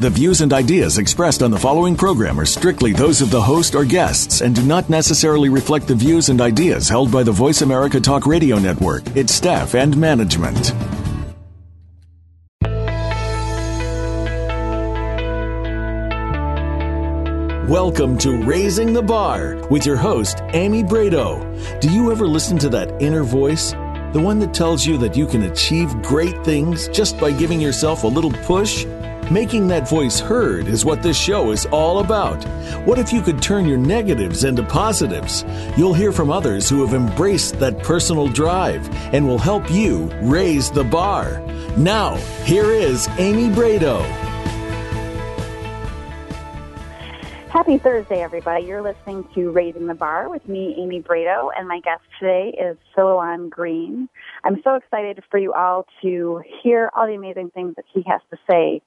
The views and ideas expressed on the following program are strictly those of the host or guests and do not necessarily reflect the views and ideas held by the Voice America Talk Radio Network, its staff, and management. Welcome to Raising the Bar with your host, Amy Brado. Do you ever listen to that inner voice? The one that tells you that you can achieve great things just by giving yourself a little push? Making that voice heard is what this show is all about. What if you could turn your negatives into positives? You'll hear from others who have embraced that personal drive and will help you raise the bar. Now, here is Amy Brado. Happy Thursday, everybody. You're listening to Raising the Bar with me, Amy Brado, and my guest today is Silouan Green. I'm so excited for you all to hear all the amazing things that he has to say.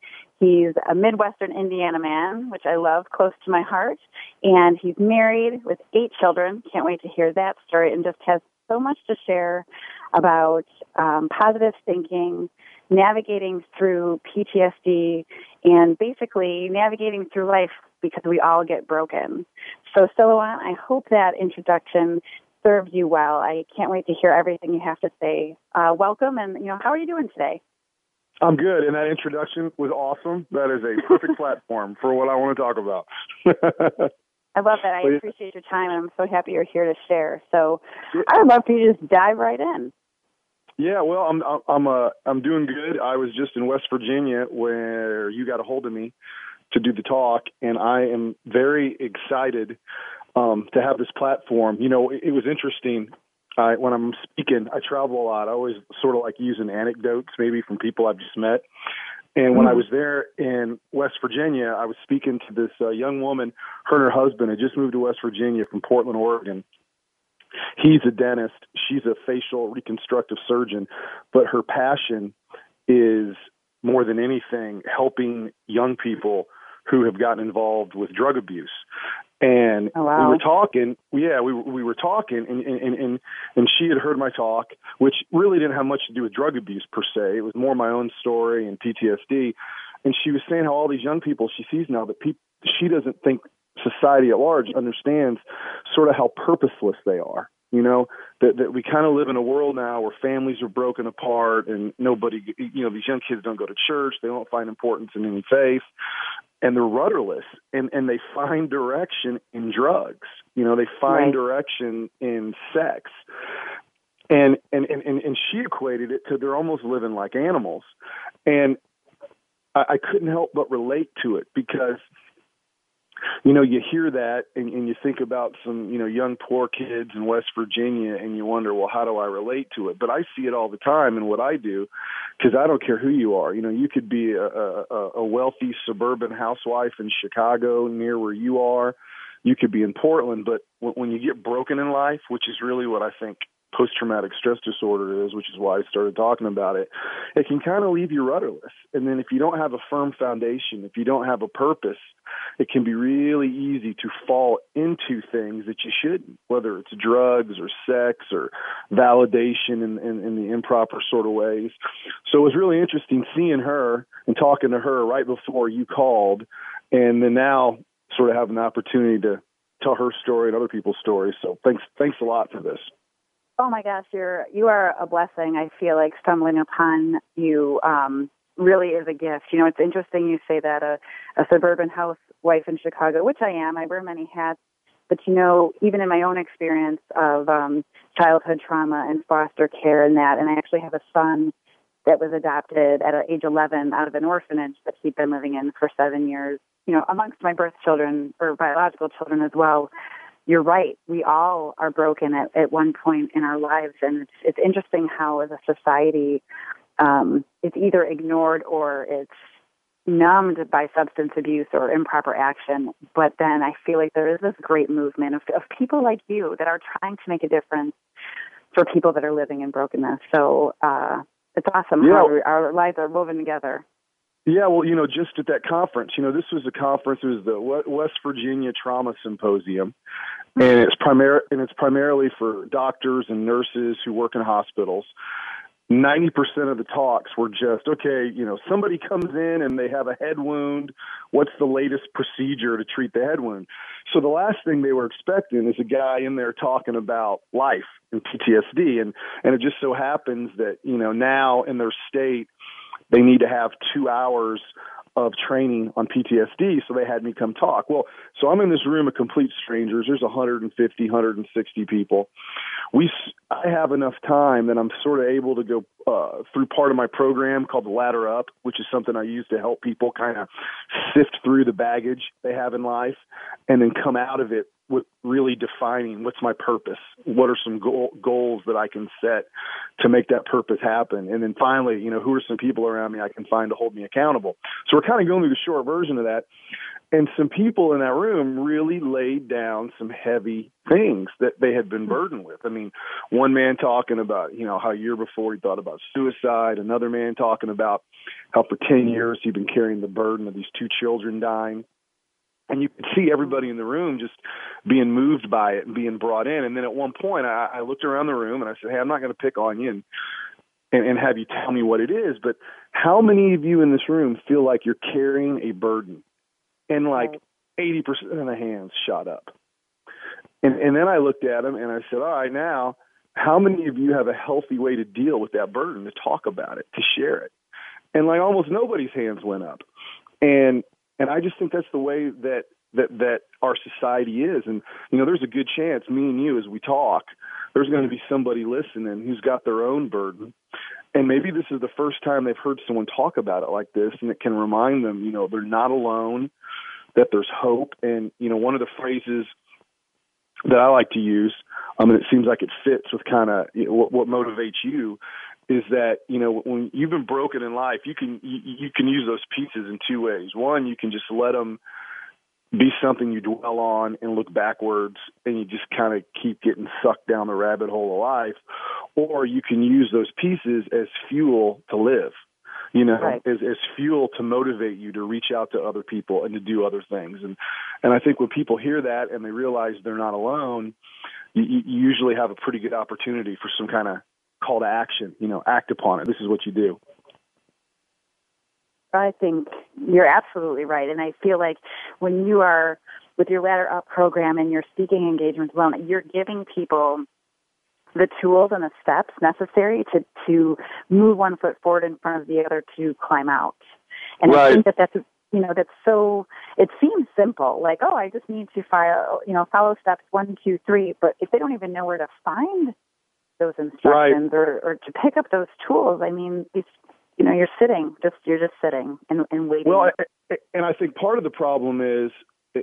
He's a Midwestern Indiana man, which I love close to my heart. And he's married with eight children. Can't wait to hear that story and just has so much to share about um, positive thinking, navigating through PTSD, and basically navigating through life because we all get broken. So, Silouan, I hope that introduction served you well. I can't wait to hear everything you have to say. Uh, welcome, and you know, how are you doing today? I'm good, and that introduction was awesome. That is a perfect platform for what I want to talk about. I love that. I appreciate your time, and I'm so happy you're here to share. So, I would love for you to just dive right in. Yeah, well, I'm I'm uh, I'm doing good. I was just in West Virginia where you got a hold of me to do the talk, and I am very excited um, to have this platform. You know, it, it was interesting. I, when I'm speaking, I travel a lot. I always sort of like using anecdotes, maybe from people I've just met. And when. I was there in West Virginia, I was speaking to this uh, young woman. Her and her husband had just moved to West Virginia from Portland, Oregon. He's a dentist. She's a facial reconstructive surgeon, but her passion is more than anything helping young people who have gotten involved with drug abuse. And oh, wow. we were talking, yeah, we we were talking, and, and and and she had heard my talk, which really didn't have much to do with drug abuse per se. It was more my own story and PTSD. And she was saying how all these young people she sees now that people she doesn't think society at large understands sort of how purposeless they are. You know that that we kind of live in a world now where families are broken apart and nobody, you know, these young kids don't go to church, they don't find importance in any faith, and they're rudderless and and they find direction in drugs. You know they find right. direction in sex. And, and and and she equated it to they're almost living like animals. And I, I couldn't help but relate to it because you know, you hear that and, and you think about some, you know, young poor kids in West Virginia and you wonder, well, how do I relate to it? But I see it all the time in what I do because I don't care who you are. You know, you could be a, a, a wealthy suburban housewife in Chicago near where you are. You could be in Portland, but when you get broken in life, which is really what I think post traumatic stress disorder is, which is why I started talking about it, it can kind of leave you rudderless. And then if you don't have a firm foundation, if you don't have a purpose, it can be really easy to fall into things that you shouldn't, whether it's drugs or sex or validation in, in, in the improper sort of ways. So it was really interesting seeing her and talking to her right before you called, and then now sort of have an opportunity to tell her story and other people's stories. So thanks, thanks a lot for this. Oh my gosh, you're you are a blessing. I feel like stumbling upon you um, really is a gift. You know, it's interesting you say that a, a suburban housewife in Chicago, which I am. I wear many hats, but you know, even in my own experience of um, childhood trauma and foster care and that, and I actually have a son that was adopted at age 11 out of an orphanage that he'd been living in for seven years. You know, amongst my birth children or biological children as well you're right. We all are broken at, at one point in our lives, and it's it's interesting how, as a society, um, it's either ignored or it's numbed by substance abuse or improper action. But then I feel like there is this great movement of, of people like you that are trying to make a difference for people that are living in brokenness. So uh, it's awesome Yeah. how our, our lives are woven together. Yeah, well, you know, just at that conference, you know, this was a conference. It was the We- West Virginia Trauma Symposium, and it's primar- and it's primarily for doctors and nurses who work in hospitals. Ninety percent of the talks were just okay. You know, somebody comes in and they have a head wound. What's the latest procedure to treat the head wound? So the last thing they were expecting is a guy in there talking about life and PTSD, and and it just so happens that you know now in their state they need to have two hours of training on PTSD, so they had me come talk. Well, so I'm in this room of complete strangers. There's 150, 160 people. We, I have enough time that I'm sort of able to go uh, through part of my program called the Ladder Up, which is something I use to help people kind of sift through the baggage they have in life, and then come out of it with really defining what's my purpose. What are some goal, goals that I can set to make that purpose happen? And then finally, you know, who are some people around me I can find to hold me accountable? So we're kind of going through the short version of that. And some people in that room really laid down some heavy things that they had been hmm. burdened with. I mean, one man talking about, you know, how a year before he thought about suicide, another man talking about how for 10 hmm. years he'd been carrying the burden of these two children dying and you could see everybody in the room just being moved by it and being brought in. And then at one point, I, I looked around the room and I said, "Hey, I'm not going to pick on you and, and and have you tell me what it is, but how many of you in this room feel like you're carrying a burden?" And like eighty percent of the hands shot up. And and then I looked at them and I said, "All right, now." How many of you have a healthy way to deal with that burden, to talk about it, to share it? And like almost nobody's hands went up. And and I just think that's the way that that that our society is. And you know, there's a good chance me and you, as we talk, there's going to be somebody listening who's got their own burden, and maybe this is the first time they've heard someone talk about it like this, and it can remind them, you know, they're not alone, that there's hope. And you know, one of the phrases that I like to use, um, and it seems like it fits with kind of you know, what, what motivates you, is that you know when you've been broken in life, you can you, you can use those pieces in two ways. One, you can just let them be something you dwell on and look backwards, and you just kind of keep getting sucked down the rabbit hole of life, or you can use those pieces as fuel to live. You know, Right. as as fuel to motivate you to reach out to other people and to do other things. And and I think when people hear that and they realize they're not alone, you, you you usually have a pretty good opportunity for some kind of call to action. You know, act upon it. This is what you do. I think you're absolutely right. And I feel like when you are with your Ladder Up program and your speaking engagements, well, you're giving people the tools and the steps necessary to, to move one foot forward in front of the other to climb out. And I think that that's, you know, that's so, it seems simple, like, oh, I just need to file, you know, follow steps one, two, three. But if they don't even know where to find those instructions or, or to pick up those tools, I mean, it's, you know, you're sitting, just you're just sitting and, and waiting. Well, I, I- and I think part of the problem is,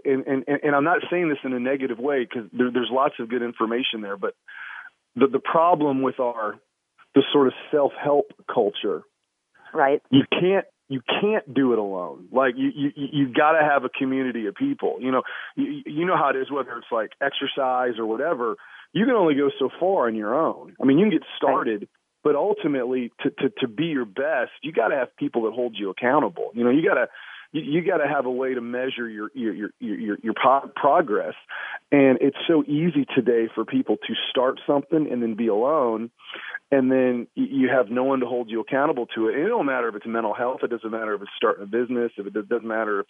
and and, and I'm not saying this in a negative way because there, there's lots of good information there, but the the problem with our the sort of self help culture, right? you can't you can't do it alone. Like you you you've got to have a community of people. You know, you, you know how it is whether it's like exercise or whatever. You can only go so far on your own. I mean, you can get started, but ultimately, to to to be your best, you got to have people that hold you accountable. You know, you got to you, you got to have a way to measure your your your your, your pro- progress. And it's so easy today for people to start something and then be alone, and then you have no one to hold you accountable to it. And it don't matter if it's mental health. It doesn't matter if it's starting a business. If it does- doesn't matter if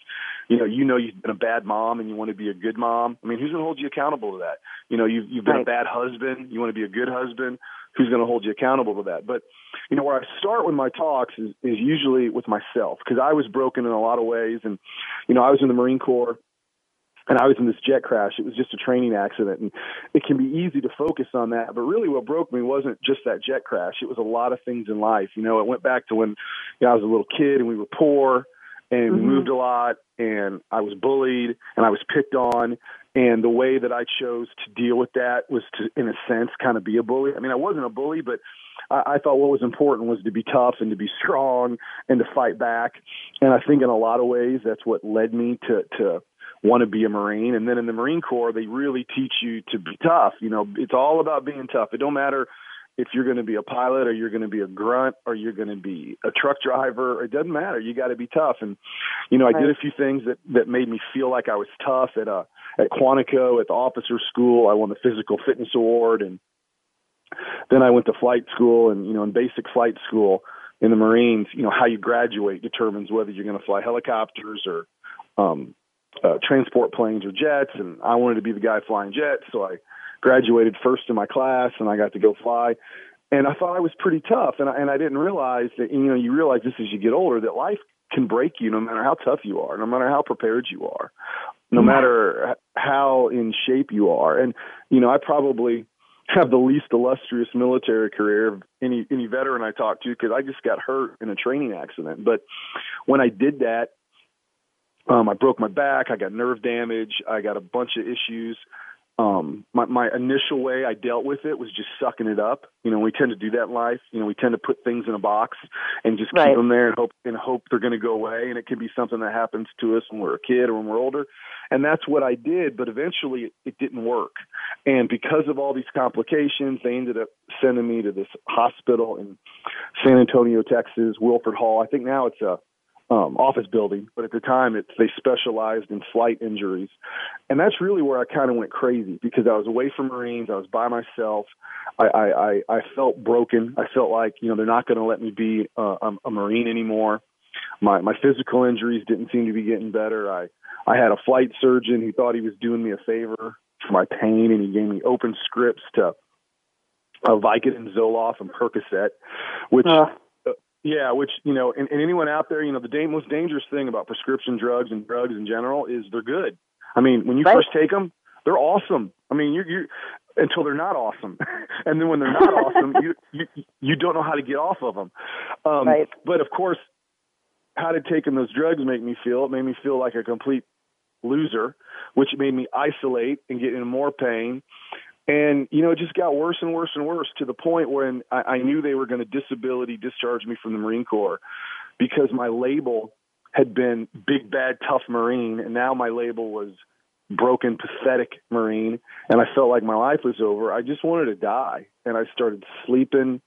you know you know you've been a bad mom and you want to be a good mom. I mean, who's going to hold you accountable to that? You know, you've you've been Right. a bad husband. You want to be a good husband. Who's going to hold you accountable to that? But you know, where I start with my talks is, is usually with myself because I was broken in a lot of ways, and you know, I was in the Marine Corps and I was in this jet crash. It was just a training accident, and it can be easy to focus on that. But really, what broke me wasn't just that jet crash. It was a lot of things in life. You know, it went back to when you know, I was a little kid and we were poor, and Mhm. moved a lot, and I was bullied and I was picked on. And the way that I chose to deal with that was to, in a sense, kind of be a bully. I mean, I wasn't a bully, but I, I thought what was important was to be tough and to be strong and to fight back. And I think in a lot of ways, that's what led me to to want to be a Marine. And then in the Marine Corps, they really teach you to be tough. You know, it's all about being tough. It don't matter if you're going to be a pilot or you're going to be a grunt or you're going to be a truck driver. It doesn't matter. You got to be tough. And you know, I did a few things that that made me feel like I was tough at uh at Quantico at the officer school. I won the physical fitness award, and then I went to flight school. And you know, in basic flight school in the Marines, you know, how you graduate determines whether you're going to fly helicopters or um, uh, transport planes or jets. And I wanted to be the guy flying jets, so I graduated first in my class, and I got to go fly. And I thought I was pretty tough, and I, and I didn't realize that you know you realize this as you get older that life can break you no matter how tough you are, no matter how prepared you are, no matter how in shape you are. And you know, I probably have the least illustrious military career of any any veteran I talked to because I just got hurt in a training accident. But when I did that, um, I broke my back. I got nerve damage. I got a bunch of issues um my my initial way I dealt with it was just sucking it up. You know, we tend to do that in life. You know, we tend to put things in a box and just right. keep them there and hope and hope they're going to go away. And it can be something that happens to us when we're a kid or when we're older. And that's what I did. But eventually, it didn't work. And because of all these complications, they ended up sending me to this hospital in San Antonio, Texas, Wilford Hall. I think now it's a um, office building, but at the time it's they specialized in flight injuries, and that's really where I kind of went crazy because I was away from Marines, I was by myself, I I, I, I felt broken. I felt like you know they're not going to let me be uh, a, a Marine anymore. My my physical injuries didn't seem to be getting better. I I had a flight surgeon who thought he was doing me a favor for my pain, and he gave me open scripts to uh, Vicodin, Zoloft, and Percocet, which. Uh yeah, which you know, and, and anyone out there, you know, the da- most dangerous thing about prescription drugs and drugs in general is they're good. I mean, when you right. first take them, they're awesome. I mean, you you until they're not awesome, and then when they're not awesome, you you you don't know how to get off of them. Um, right. But of course, how did taking those drugs make me feel? It made me feel like a complete loser, which made me isolate and get in more pain. And, you know, it just got worse and worse and worse to the point when I, I knew they were going to disability discharge me from the Marine Corps because my label had been big, bad, tough Marine. And now my label was broken, pathetic Marine. And I felt like my life was over. I just wanted to die. And I started sleeping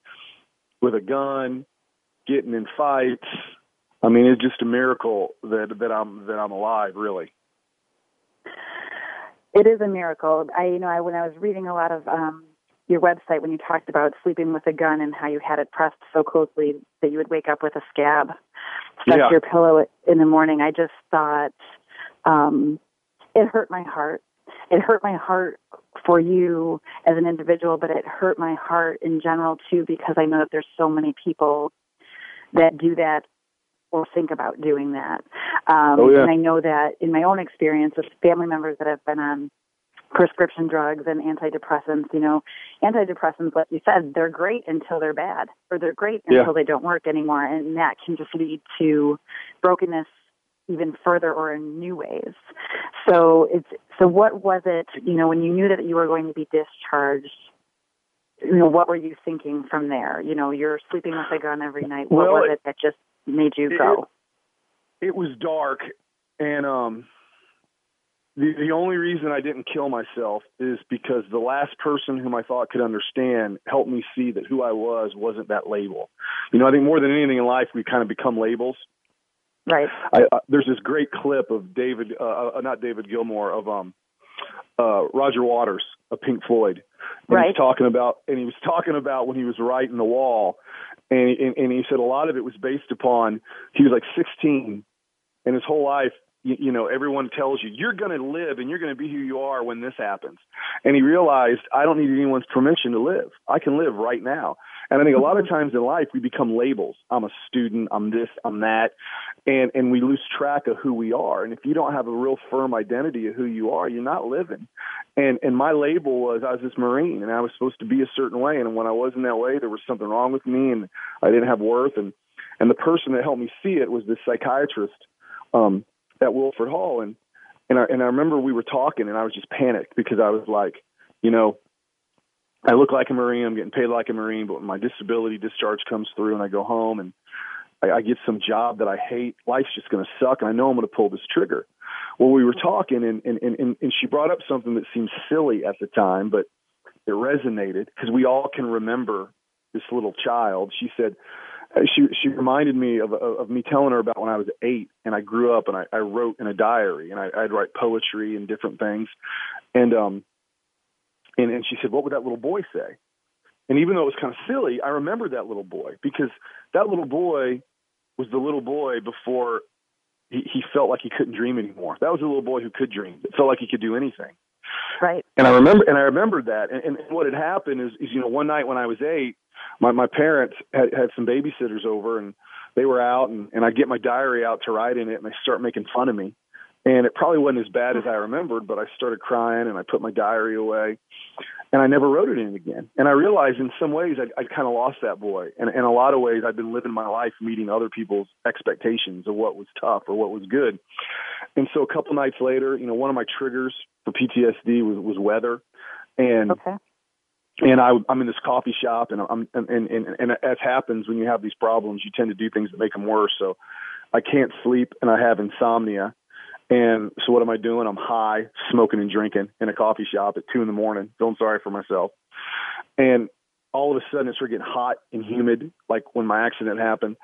with a gun, getting in fights. I mean, it's just a miracle that, that I'm, that I'm alive, really. It is a miracle. I, you know, I, when I was reading a lot of um, your website when you talked about sleeping with a gun and how you had it pressed so closely that you would wake up with a scab stuck yeah. to your pillow in the morning, I just thought um, it hurt my heart. It hurt my heart for you as an individual, but it hurt my heart in general too because I know that there's so many people that do that or think about doing that. Um, oh, yeah. And I know that in my own experience with family members that have been on prescription drugs and antidepressants, you know, antidepressants, like you said, they're great until they're bad, or they're great yeah. until they don't work anymore, and that can just lead to brokenness even further or in new ways. So it's so what was it, you know, when you knew that you were going to be discharged, you know, what were you thinking from there? You know, you're sleeping with a gun every night. What well, was it that just made you go? It, it was dark, and um, the the only reason I didn't kill myself is because the last person whom I thought could understand helped me see that who I was wasn't that label. You know, I think more than anything in life, we kind of become labels. Right. I, uh, there's this great clip of David, uh, uh, not David Gilmour, of um, uh, Roger Waters of Pink Floyd. And right. He's talking about, and he was talking about when he was writing the wall, and, and and he said a lot of it was based upon he was like 16, and his whole life you, you know, everyone tells you you're going to live and you're going to be who you are when this happens. And he realized I don't need anyone's permission to live. I can live right now. And I think a lot of times in life we become labels. I'm a student. I'm this. I'm that, and and we lose track of who we are. And if you don't have a real firm identity of who you are, you're not living. And and my label was I was this Marine, and I was supposed to be a certain way. And when I wasn't that way, there was something wrong with me, and I didn't have worth. And and the person that helped me see it was this psychiatrist um, at Wilford Hall, and and I and I remember we were talking, and I was just panicked because I was like, you know, I look like a Marine, I'm getting paid like a Marine, but when my disability discharge comes through, and I go home and I, I get some job that I hate, life's just going to suck, and I know I'm going to pull this trigger. Well, we were talking, and and and and she brought up something that seemed silly at the time, but it resonated because we all can remember this little child. She said uh, she she reminded me of, of of me telling her about when I was eight and I grew up and I, I wrote in a diary and I, I'd write poetry and different things, and um, and and she said, what would that little boy say? And even though it was kind of silly, I remember that little boy because that little boy was the little boy before he, he felt like he couldn't dream anymore. That was a little boy who could dream. It felt like he could do anything. Right. And I remember, and I remembered that. And, and what had happened is, is, you know, one night when I was eight, my my parents had had some babysitters over, and they were out, and and I get my diary out to write in it, and they start making fun of me. And it probably wasn't as bad as I remembered, but I started crying, and I put my diary away, and I never wrote it in again. And I realized in some ways I I kind of lost that boy, and in a lot of ways I've been living my life meeting other people's expectations of what was tough or what was good. And so a couple nights later, you know, one of my triggers for PTSD was was weather, and Okay. and I, I'm in this coffee shop, and I'm and, and and and as happens when you have these problems, you tend to do things that make them worse. So I can't sleep, and I have insomnia. And so what am I doing? I'm high, smoking and drinking in a coffee shop at two in the morning, feeling sorry for myself. And all of a sudden, it started getting hot and humid, like when my accident happened.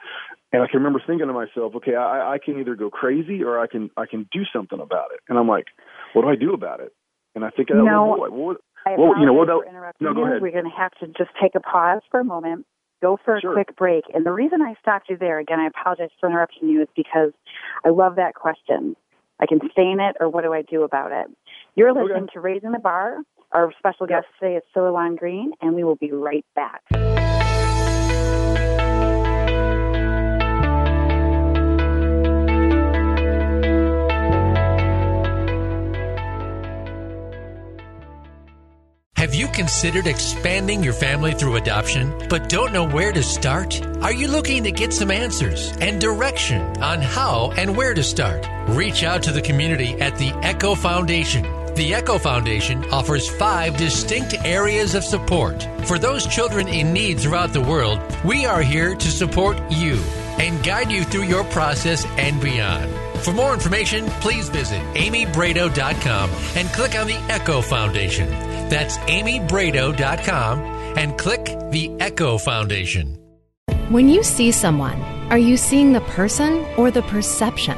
And I can remember thinking to myself, okay, I, I can either go crazy or I can I can do something about it. And I'm like, what do I do about it? And I think, that No. What, I Well, you know, what apologize about- for interrupting no, go ahead. We're going to have to just take a pause for a moment, go for a Sure. quick break. And the reason I stopped you there, again, I apologize for interrupting you, is because I love that question. I can stay in it, or what do I do about it? You're listening to Raising the Bar. Our special guest today is Silouan Green, and we will be right back. Have you considered expanding your family through adoption, but don't know where to start? Are you looking to get some answers and direction on how and where to start? Reach out to the community at the Echo Foundation. The Echo Foundation offers five distinct areas of support. For those children in need throughout the world, we are here to support you and guide you through your process and beyond. For more information, please visit amybrado.com and click on the Echo Foundation. That's amybrado.com and click the Echo Foundation. When you see someone, are you seeing the person or the perception?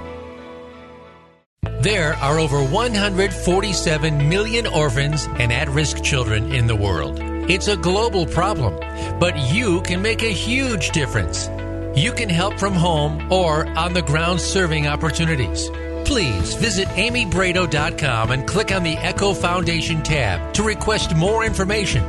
There are over 147 million orphans and at risk children in the world. It's a global problem, but you can make a huge difference. You can help from home or on the ground serving opportunities. Please visit amybrado.com and click on the Echo Foundation tab to request more information.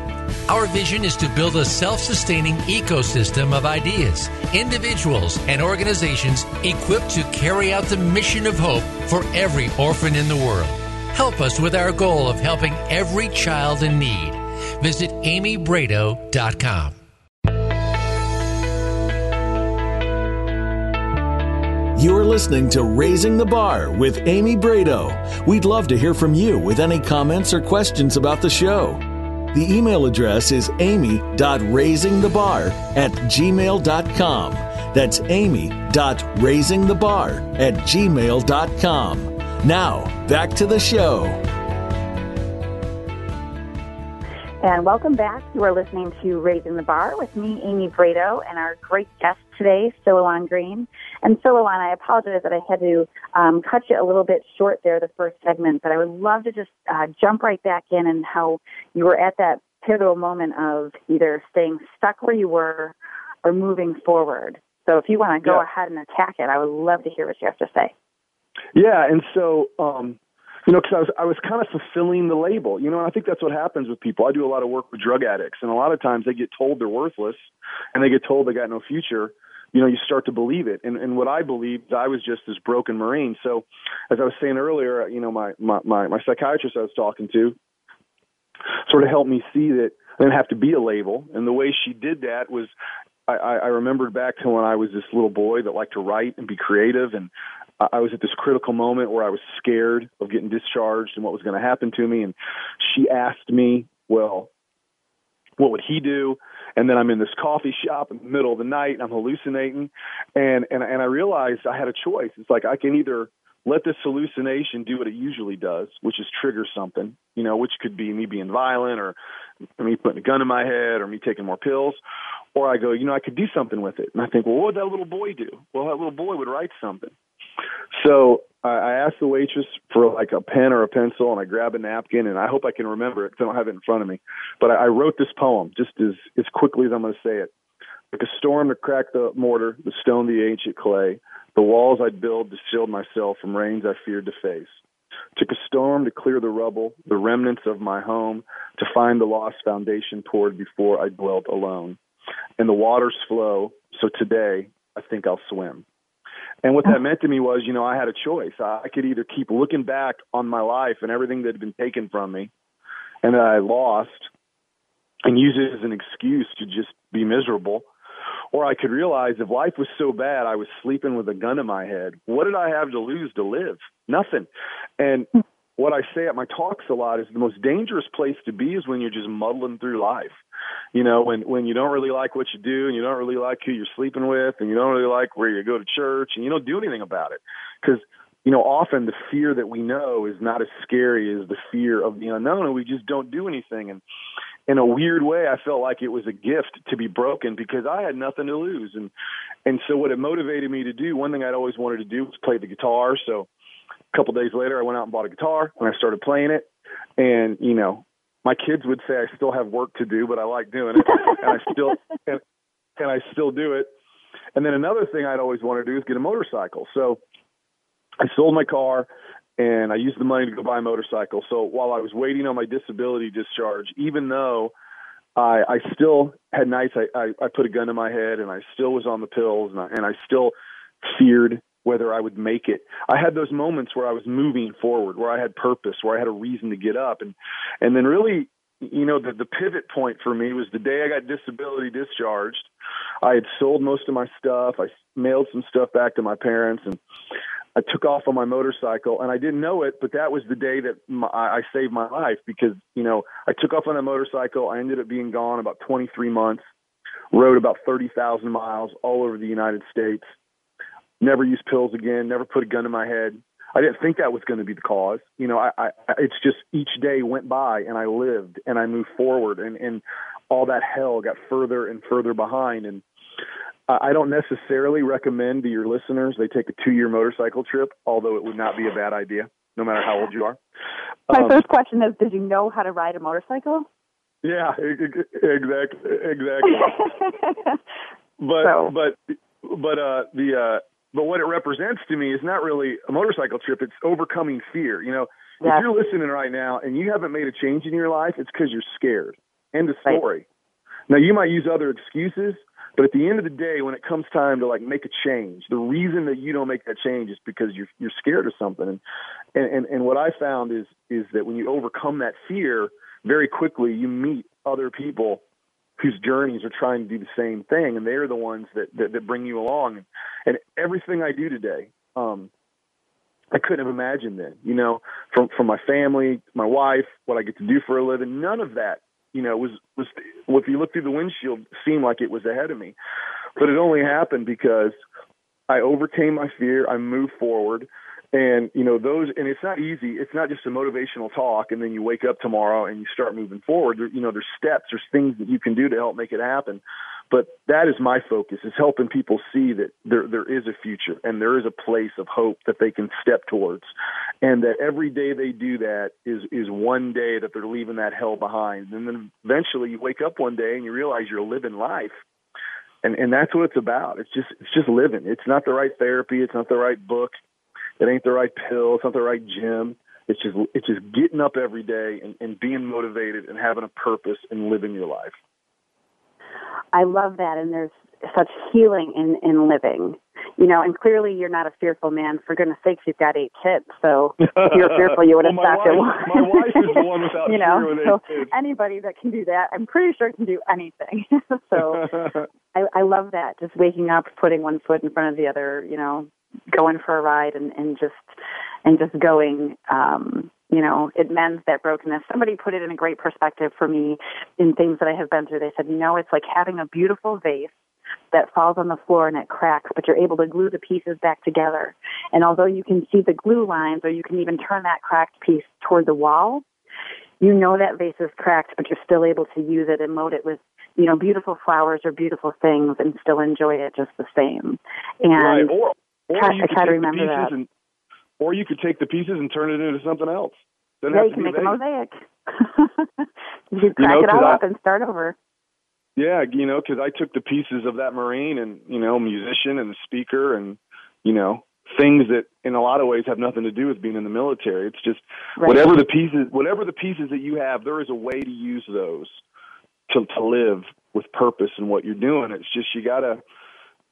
Our vision is to build a self sustaining ecosystem of ideas, individuals, and organizations equipped to carry out the mission of hope for every orphan in the world. Help us with our goal of helping every child in need. Visit amybrado.com. You're listening to Raising the Bar with Amy Brado. We'd love to hear from you with any comments or questions about the show. The email address is amy.raisingthebar at gmail.com. That's amy.raisingthebar at gmail.com. Now, back to the show. And welcome back. You are listening to Raising the Bar with me, Amy Brado, and our great guest today, Silouan Green. And so, Silouan, I apologize that I had to um, cut you a little bit short there, the first segment, but I would love to just uh, jump right back in and how you were at that pivotal moment of either staying stuck where you were or moving forward. So if you want to go Yeah. ahead and attack it, I would love to hear what you have to say. Yeah, and so um, you know, because I was I was kind of fulfilling the label. You know, I think that's what happens with people. I do a lot of work with drug addicts, and a lot of times they get told they're worthless, and they get told they got no future. You know, you start to believe it, and and what I believed, I was just this broken marine. So, as I was saying earlier, you know, my my my, my psychiatrist I was talking to sort of helped me see that I didn't have to be a label. And the way she did that was I, I remembered back to when I was this little boy that liked to write and be creative, and I was at this critical moment where I was scared of getting discharged and what was going to happen to me. And she asked me, "Well, what would he do?" And then I'm in this coffee shop in the middle of the night, and I'm hallucinating, and and and I realized I had a choice. It's like I can either let this hallucination do what it usually does, which is trigger something, you know, which could be me being violent or me putting a gun in my head or me taking more pills, or I go, you know, I could do something with it. And I think, well, what would that little boy do? Well, that little boy would write something. So I asked the waitress for like a pen or a pencil, and I grab a napkin, and I hope I can remember it because I don't have it in front of me. But I wrote this poem just as as quickly as I'm going to say it. Like a storm to crack the mortar, the stone the ancient clay, the walls I'd build to shield myself from rains I feared to face. Took a storm to clear the rubble, the remnants of my home, to find the lost foundation poured before I dwelt alone and the waters flow. So today, I think I'll swim. And what that oh. meant to me was, you know, I had a choice. I could either keep looking back on my life and everything that had been taken from me and that I lost and use it as an excuse to just be miserable. Or I could realize if life was so bad, I was sleeping with a gun in my head. What did I have to lose to live? Nothing. And hmm. What I say at my talks a lot is the most dangerous place to be is when you're just muddling through life. You know, when when you don't really like what you do and you don't really like who you're sleeping with and you don't really like where you go to church and you don't do anything about it. Because you know often the fear that we know is not as scary as the fear of the unknown and we just don't do anything. And in a weird way I felt like it was a gift to be broken because I had nothing to lose. And and so what it motivated me to do one thing I'd always wanted to do was play the guitar. So a couple days later I went out and bought a guitar and I started playing it and you know my kids would say I still have work to do, but I like doing it, and I still and, and I still do it. And then another thing I'd always want to do is get a motorcycle. So I sold my car and I used the money to go buy a motorcycle. So while I was waiting on my disability discharge, even though I, I still had nights I, I, I put a gun in my head and I still was on the pills and I, and I still feared whether I would make it. I had those moments where I was moving forward, where I had purpose, where I had a reason to get up, and and then really, you know, the the pivot point for me was the day I got disability discharged. I had sold most of my stuff. I mailed some stuff back to my parents, and I took off on my motorcycle. And I didn't know it, but that was the day that my, I saved my life because you know I took off on a motorcycle. I ended up being gone about 23 months. Rode about 30,000 miles all over the United States never use pills again, never put a gun in my head. I didn't think that was going to be the cause. You know, I, I it's just each day went by and I lived and I moved forward and and all that hell got further and further behind and I don't necessarily recommend to your listeners they take a two-year motorcycle trip, although it would not be a bad idea, no matter how old you are. My um, first question is, did you know how to ride a motorcycle? Yeah, exactly, exactly. but so. but but uh, the uh, but what it represents to me is not really a motorcycle trip. It's overcoming fear. You know, if you're listening right now and you haven't made a change in your life, it's because you're scared. End of story. Right. Now you might use other excuses, but at the end of the day, when it comes time to like make a change, the reason that you don't make that change is because you're you're scared of something. And and and what I found is is that when you overcome that fear, very quickly you meet other people whose journeys are trying to do the same thing, and they're the ones that that, that bring you along. And everything I do today, um, I couldn't have imagined then. You know, from from my family, my wife, what I get to do for a living, none of that, you know, was was. If you look through the windshield, seemed like it was ahead of me, but it only happened because I overcame my fear. I moved forward. And you know those, and it's not easy. It's not just a motivational talk, and then you wake up tomorrow and you start moving forward. There, you know, there's steps, there's things that you can do to help make it happen. But that is my focus: is helping people see that there there is a future and there is a place of hope that they can step towards, and that every day they do that is is one day that they're leaving that hell behind. And then eventually you wake up one day and you realize you're living life and and that's what it's about. It's just it's just living. It's not the right therapy. It's not the right book. It ain't the right pill. It's not the right gym. It's just it's just getting up every day and, and being motivated and having a purpose and living your life. I love that, and there's such healing in in living. you know, and clearly you're not a fearful man. For goodness sakes, you've got eight kids. So if you're fearful, you would have well, stopped wife, at one. My wife is the one without you know, so eight kids. anybody that can do that, I'm pretty sure can do anything. so I, I love that. Just waking up, putting one foot in front of the other, you know, going for a ride and, and just and just going. Um, you know, it mends that brokenness. Somebody put it in a great perspective for me in things that I have been through. They said, you know, it's like having a beautiful vase that falls on the floor and it cracks, but you're able to glue the pieces back together. And although you can see the glue lines or you can even turn that cracked piece toward the wall, you know that vase is cracked, but you're still able to use it and load it with, you know, beautiful flowers or beautiful things and still enjoy it just the same. And right. Or, or you could try to take the remember pieces that. and or you could take the pieces and turn it into something else. Doesn't yeah, you can make a mosaic. you crack know, it all I- up and start over. Yeah, you know, because I took the pieces of that Marine and you know, musician and the speaker and you know, things that in a lot of ways have nothing to do with being in the military. It's just Right. whatever the pieces, whatever the pieces that you have, there is a way to use those to to live with purpose in what you're doing. It's just you got to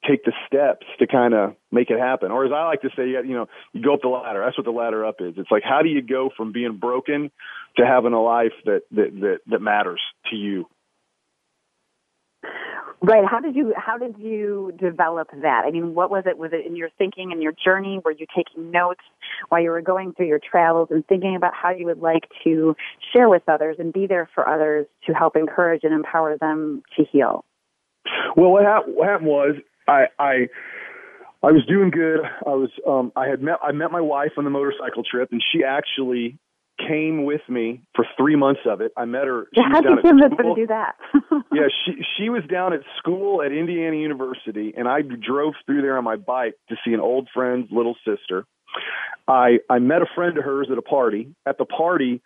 take the steps to kind of make it happen. Or as I like to say, you know, you go up the ladder. That's what the ladder up is. It's like how do you go from being broken to having a life that that that, that matters to you. Right. How did you how did you develop that? I mean, what was it? Was it in your thinking and your journey? Were you taking notes while you were going through your travels and thinking about how you would like to share with others and be there for others to help encourage and empower them to heal? Well, what, hap- what happened was I I I was doing good. I was um I had met I met my wife on the motorcycle trip, and she actually came with me for three months of it. I met her. She How did you her to do that? yeah, she she was down at school at Indiana University, and I drove through there on my bike to see an old friend's little sister. I I met a friend of hers at a party. At the party,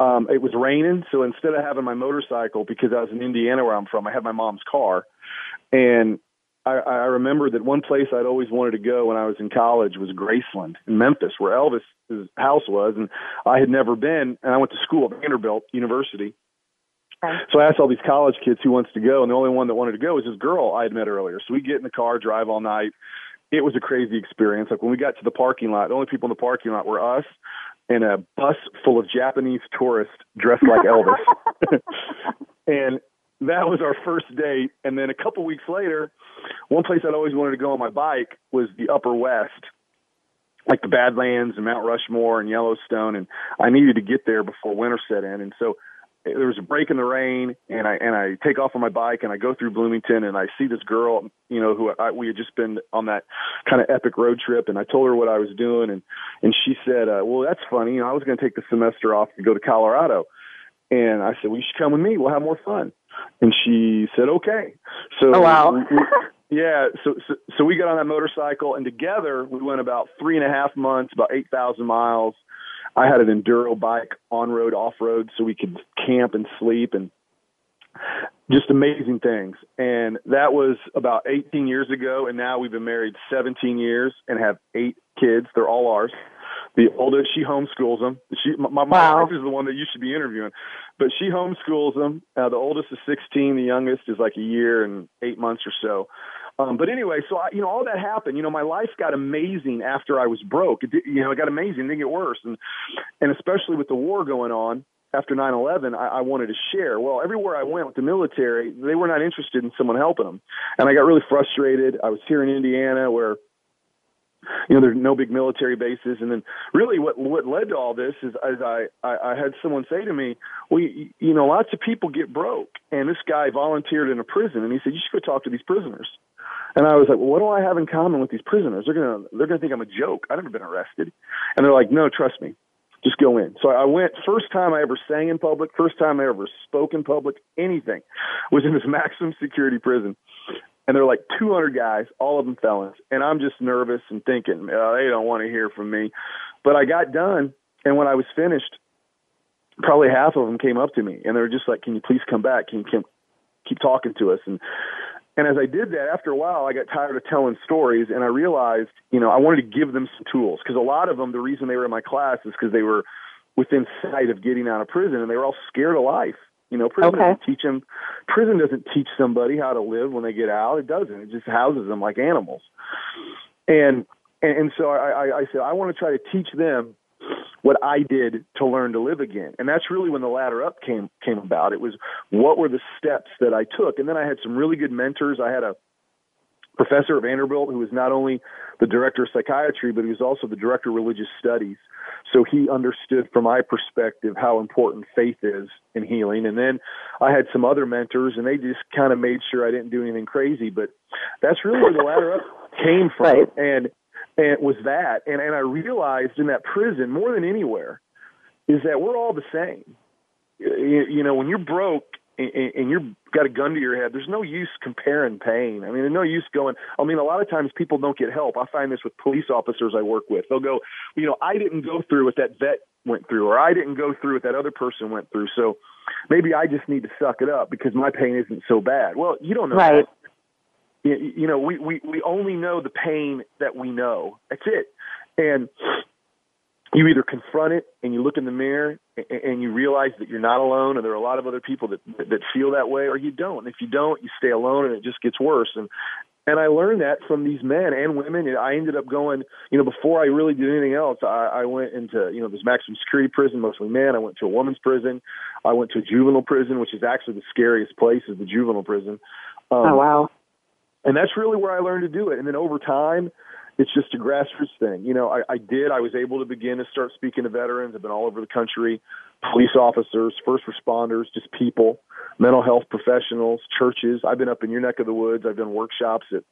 um, it was raining, so instead of having my motorcycle, because I was in Indiana where I'm from, I had my mom's car, and I, I remember that one place I'd always wanted to go when I was in college was Graceland in Memphis, where Elvis's house was, and I had never been. And I went to school at Vanderbilt University, so I asked all these college kids who wants to go, and the only one that wanted to go was this girl I had met earlier. So we get in the car, drive all night. It was a crazy experience. Like when we got to the parking lot, the only people in the parking lot were us and a bus full of Japanese tourists dressed like Elvis. and that was our first date. And then a couple weeks later, one place I'd always wanted to go on my bike was the Upper West, like the Badlands and Mount Rushmore and Yellowstone. And I needed to get there before winter set in. And so there was a break in the rain and I and I take off on my bike and I go through Bloomington and I see this girl, you know, who I, we had just been on that kind of epic road trip and I told her what I was doing and and she said, uh, "Well, that's funny. You know, I was going to take the semester off to go to Colorado." And I said, "Well, you should come with me. We'll have more fun." And she said, "Okay." So Oh, wow. we- we- yeah, so, so so we got on that motorcycle and together we went about three and a half months, about eight thousand miles. I had an enduro bike on road, off road, so we could camp and sleep and just amazing things. And that was about 18 years ago. And now we've been married 17 years and have eight kids. They're all ours. The oldest, she homeschools them. She, my, my Wow. wife is the one that you should be interviewing, but she homeschools them. Uh, the oldest is 16. The youngest is like a year and eight months or so. Um, but anyway, so I, you know, all that happened. You know, my life got amazing after I was broke. It, did- you know, it got amazing. It didn't get worse, and and especially with the war going on after 9/11, I, I wanted to share. Well, everywhere I went with the military, they were not interested in someone helping them, and I got really frustrated. I was here in Indiana where you know there's no big military bases and then really what what led to all this is as i i, I had someone say to me well you, you know lots of people get broke and this guy volunteered in a prison and he said you should go talk to these prisoners and I was like, well, what do I have in common with these prisoners? They're gonna they're gonna think I'm a joke. I've never been arrested. And they're like, no, trust me, just go in. So I went. First time I ever sang in public. First time I ever spoke in public. Anything was in this maximum security prison. And they're like 200 guys, all of them felons. And I'm just nervous and thinking, oh, they don't want to hear from me. But I got done, and when I was finished, probably half of them came up to me, and they were just like, "Can you please come back? Can you keep, keep talking to us?" And and as I did that, after a while, I got tired of telling stories, and I realized, you know, I wanted to give them some tools because a lot of them, the reason they were in my class is because they were within sight of getting out of prison, and they were all scared of life. You know, prison Okay. doesn't teach them. Prison doesn't teach somebody how to live when they get out. It doesn't. It just houses them like animals. And and, and so I, I, I said I want to try to teach them what I did to learn to live again. And that's really when the ladder up came came about. It was what were the steps that I took. And then I had some really good mentors. I had a professor at Vanderbilt who was not only the director of psychiatry, but he was also the director of religious studies. So he understood from my perspective how important faith is in healing. And then I had some other mentors and they just kind of made sure I didn't do anything crazy. But that's really where the ladder up came from. Right. And and it was that. And and I realized in that prison more than anywhere is that we're all the same. You, you know, when you're broke and, and you've got a gun to your head, there's no use comparing pain. I mean, there's no use going. I mean, a lot of times people don't get help. I find this with police officers I work with. They'll go, you know, I didn't go through what that vet went through, or I didn't go through what that other person went through. So maybe I just need to suck it up because my pain isn't so bad. Well, you don't know right. that. You, you know, we, we, we only know the pain that we know. That's it. And you either confront it and you look in the mirror and you realize that you're not alone and there are a lot of other people that that feel that way or you don't. And if you don't you stay alone and it just gets worse. And and I learned that from these men and women. And I ended up going you know before I really did anything else I, I went into you know this maximum security prison mostly men. I went to a woman's prison. I went to a juvenile prison which is actually the scariest place is the juvenile prison. Um, oh wow. and that's really where I learned to do it. And then over time it's just a grassroots thing. You know, I, I did. I was able to begin to start speaking to veterans. I've been all over the country, police officers, first responders, just people, mental health professionals, churches. I've been up in your neck of the woods. I've done workshops at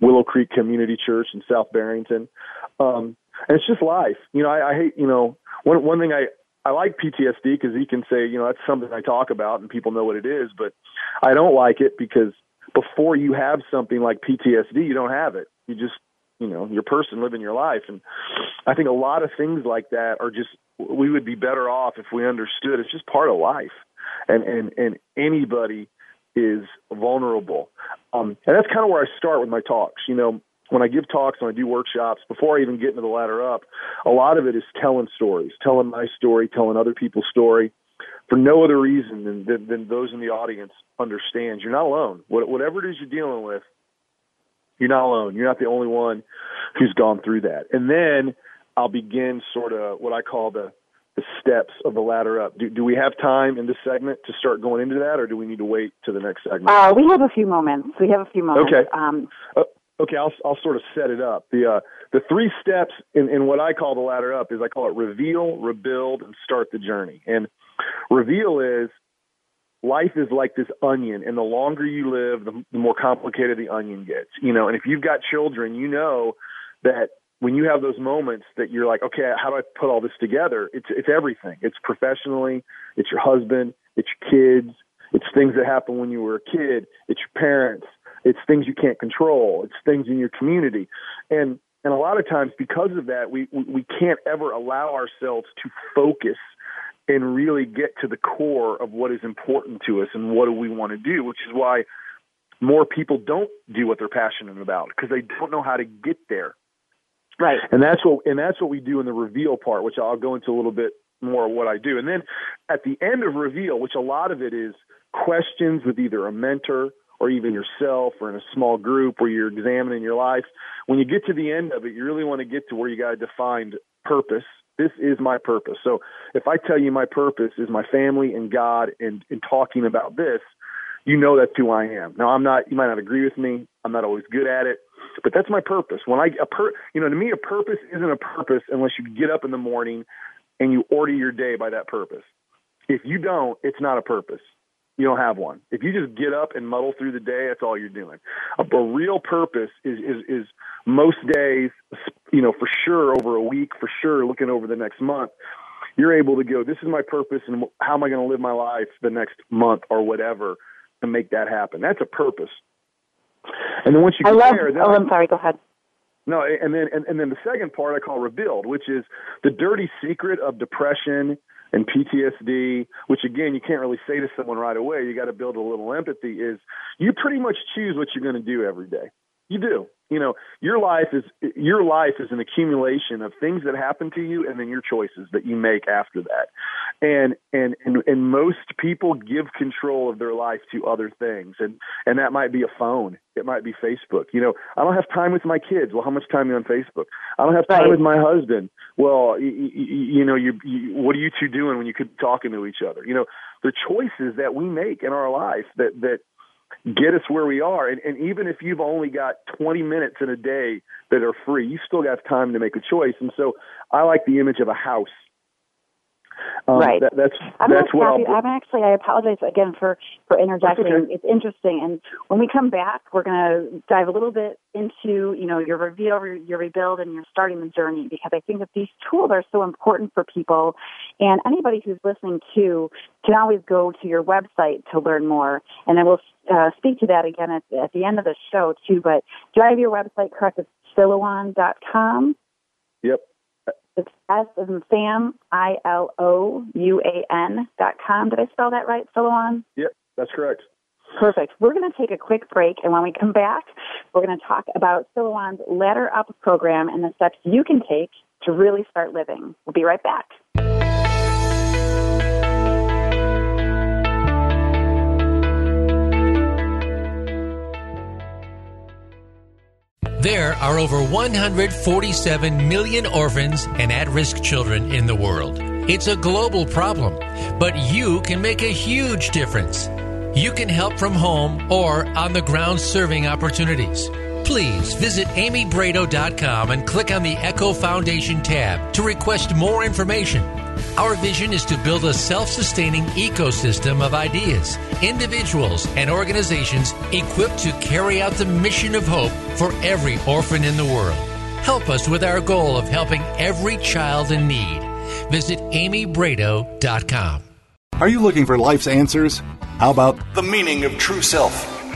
Willow Creek Community Church in South Barrington. Um, and it's just life. You know, I, I hate, you know, one, one thing I, I like PTSD because he can say, you know, that's something I talk about and people know what it is, but I don't like it because before you have something like PTSD, you don't have it. You just you know your person living your life. And i think a lot of things like that are just we would be better off if we understood it's just part of life. And and and anybody is vulnerable. Um and that's kind of where i start with my talks. You know when i give talks when i do workshops before i even get into the ladder up a lot of it is telling stories telling my story telling other people's story for no other reason than, than, than those in the audience understand. You're not alone. What, whatever it is you're dealing with you're not alone. You're not the only one who's gone through that. And then I'll begin sort of what I call the the steps of the ladder up. Do, do we have time in this segment to start going into that, or do we need to wait to the next segment? Uh, we have a few moments. We have a few moments. Okay. Um, uh, okay, I'll I'll sort of set it up. The uh, the three steps in, in what I call the ladder up is I call it reveal, rebuild, and start the journey. And reveal is life is like this onion and the longer you live the, the more complicated the onion gets you know? And if you've got children you know that when you have those moments that you're like okay how do i put all this together? It's it's everything. It's professionally it's your husband it's your kids it's things that happen when you were a kid it's your parents it's things you can't control it's things in your community. And and a lot of times because of that we we, we can't ever allow ourselves to focus and really get to the core of what is important to us and what do we want to do, which is why more people don't do what they're passionate about because they don't know how to get there. Right. And that's what and that's what we do in the reveal part, which I'll go into a little bit more of what I do. And then at the end of reveal, which a lot of it is questions with either a mentor or even yourself or in a small group where you're examining your life. When you get to the end of it, you really want to get to where you got a defined purpose this is my purpose. So if I tell you my purpose is my family and God and, and talking about this, you know that's who I am. Now I'm not you might not agree with me. I'm not always good at it, but that's my purpose. When I a per, you know to me a purpose isn't a purpose unless you get up in the morning and you order your day by that purpose. If you don't, it's not a purpose you don't have one. If you just get up and muddle through the day, that's all you're doing. A, a real purpose is, is is most days, you know, for sure over a week, for sure looking over the next month, you're able to go. This is my purpose, and how am I going to live my life the next month or whatever to make that happen? That's a purpose. And then once you I get love, then oh, I'm sorry. Go ahead. No, and then and, and then the second part I call rebuild, which is the dirty secret of depression and PTSD, which again you can't really say to someone right away. You got to build a little empathy. Is you pretty much choose what you're going to do every day. You do. You know, your life is your life is an accumulation of things that happen to you, and then your choices that you make after that. and and and and most people give control of their life to other things. And and that might be a phone. It might be facebook. You know i don't have time with my kids. Well how much time are you on facebook? I don't have time right. with my husband. Well you, you, you know you, you what are you two doing when you could be talking to each other? You know the choices that we make in our life that that get us where we are. And, and even if you've only got 20 minutes in a day that are free, you still got time to make a choice. And so I like the image of a house um, right. That, that's I'm that's what happy. I'm actually. I apologize again for for interjecting. Okay. It's interesting, and when we come back, we're going to dive a little bit into you know your reveal, your rebuild, and your starting the journey because I think that these tools are so important for people, and anybody who's listening to can always go to your website to learn more, and I will uh, speak to that again at, at the end of the show too. But do I have your website correct? It's silouan.com. Yep. It's S as in Sam, I L O U A N dot com. Did I spell that right, Silouan? Yep, that's correct. Perfect. We're going to take a quick break, and when we come back, we're going to talk about Silouan's Ladder Up program and the steps you can take to really start living. We'll be right back. There are over 147 million orphans and at risk children in the world. It's a global problem, but you can make a huge difference. You can help from home or on the ground serving opportunities. Please visit amybrado.com and click on the Echo Foundation tab to request more information. Our vision is to build a self sustaining ecosystem of ideas, individuals, and organizations equipped to carry out the mission of hope for every orphan in the world. Help us with our goal of helping every child in need. Visit amybrado.com. Are you looking for life's answers? How about the meaning of true self?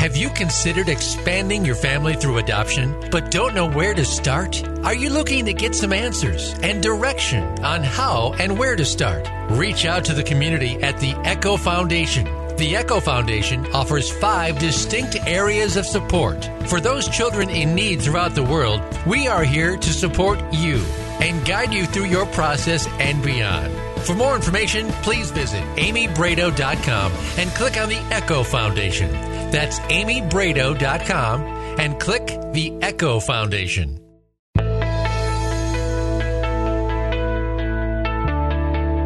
Have you considered expanding your family through adoption, but don't know where to start? Are you looking to get some answers and direction on how and where to start? Reach out to the community at the Echo Foundation. The Echo Foundation offers five distinct areas of support. For those children in need throughout the world, we are here to support you and guide you through your process and beyond. For more information, please visit amybrado.com and click on the Echo Foundation. That's amybrado.com and click the Echo Foundation.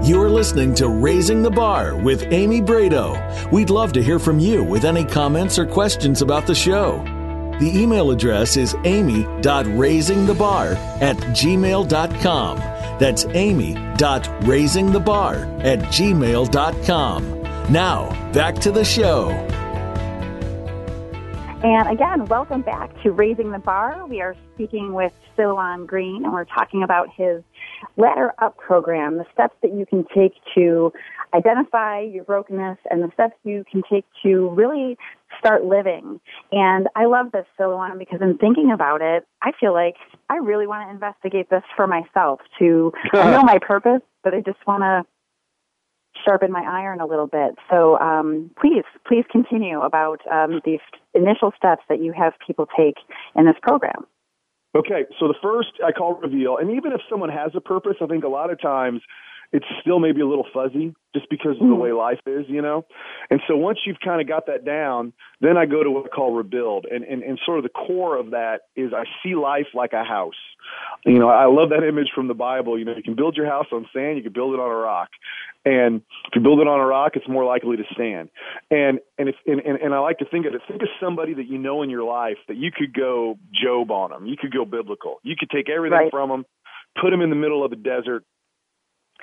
You're listening to Raising the Bar with Amy Brado. We'd love to hear from you with any comments or questions about the show. The email address is amy.raisingthebar at gmail.com. That's amy.raisingthebar at gmail.com. Now, back to the show. And again, welcome back to Raising the Bar. We are speaking with Silouan Green, and we're talking about his Ladder Up program, the steps that you can take to identify your brokenness and the steps you can take to really start living. And I love this, Silouan, because in thinking about it, I feel like I really want to investigate this for myself to I know my purpose, but I just want to sharpen my iron a little bit. So um, please, please continue about um, these initial steps that you have people take in this program. Okay, so the first I call reveal, and even if someone has a purpose, I think a lot of times it's still maybe a little fuzzy just because of the mm-hmm. way life is, you know? And so once you've kind of got that down, then I go to what I call rebuild. And, and, and sort of the core of that is I see life like a house. You know, I love that image from the Bible. You know, you can build your house on sand, you can build it on a rock. And if you build it on a rock, it's more likely to stand. And and if and, and, and I like to think of it, think of somebody that you know in your life that you could go Job on them. You could go biblical. You could take everything right. from them, put them in the middle of the desert,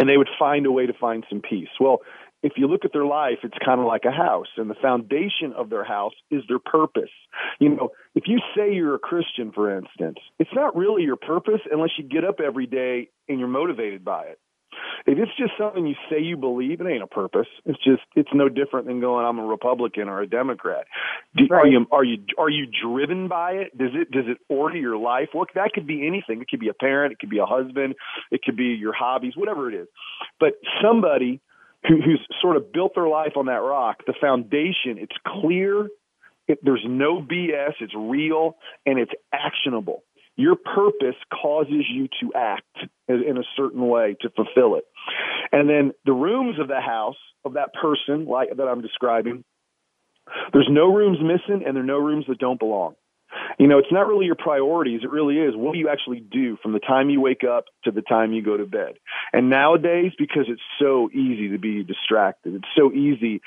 and they would find a way to find some peace. Well, if you look at their life, it's kind of like a house, and the foundation of their house is their purpose. You know, if you say you're a Christian, for instance, it's not really your purpose unless you get up every day and you're motivated by it. If it's just something you say you believe, it ain't a purpose. It's just it's no different than going I'm a Republican or a Democrat. Do, right. Are you are you are you driven by it? Does it does it order your life? Well, that could be anything. It could be a parent, it could be a husband, it could be your hobbies, whatever it is. But somebody who, who's sort of built their life on that rock, the foundation, it's clear, it, there's no BS, it's real, and it's actionable. Your purpose causes you to act in a certain way to fulfill it. And then the rooms of the house of that person like that I'm describing, there's no rooms missing and there are no rooms that don't belong. You know, it's not really your priorities. It really is what do you actually do from the time you wake up to the time you go to bed. And nowadays, because it's so easy to be distracted, it's so easy.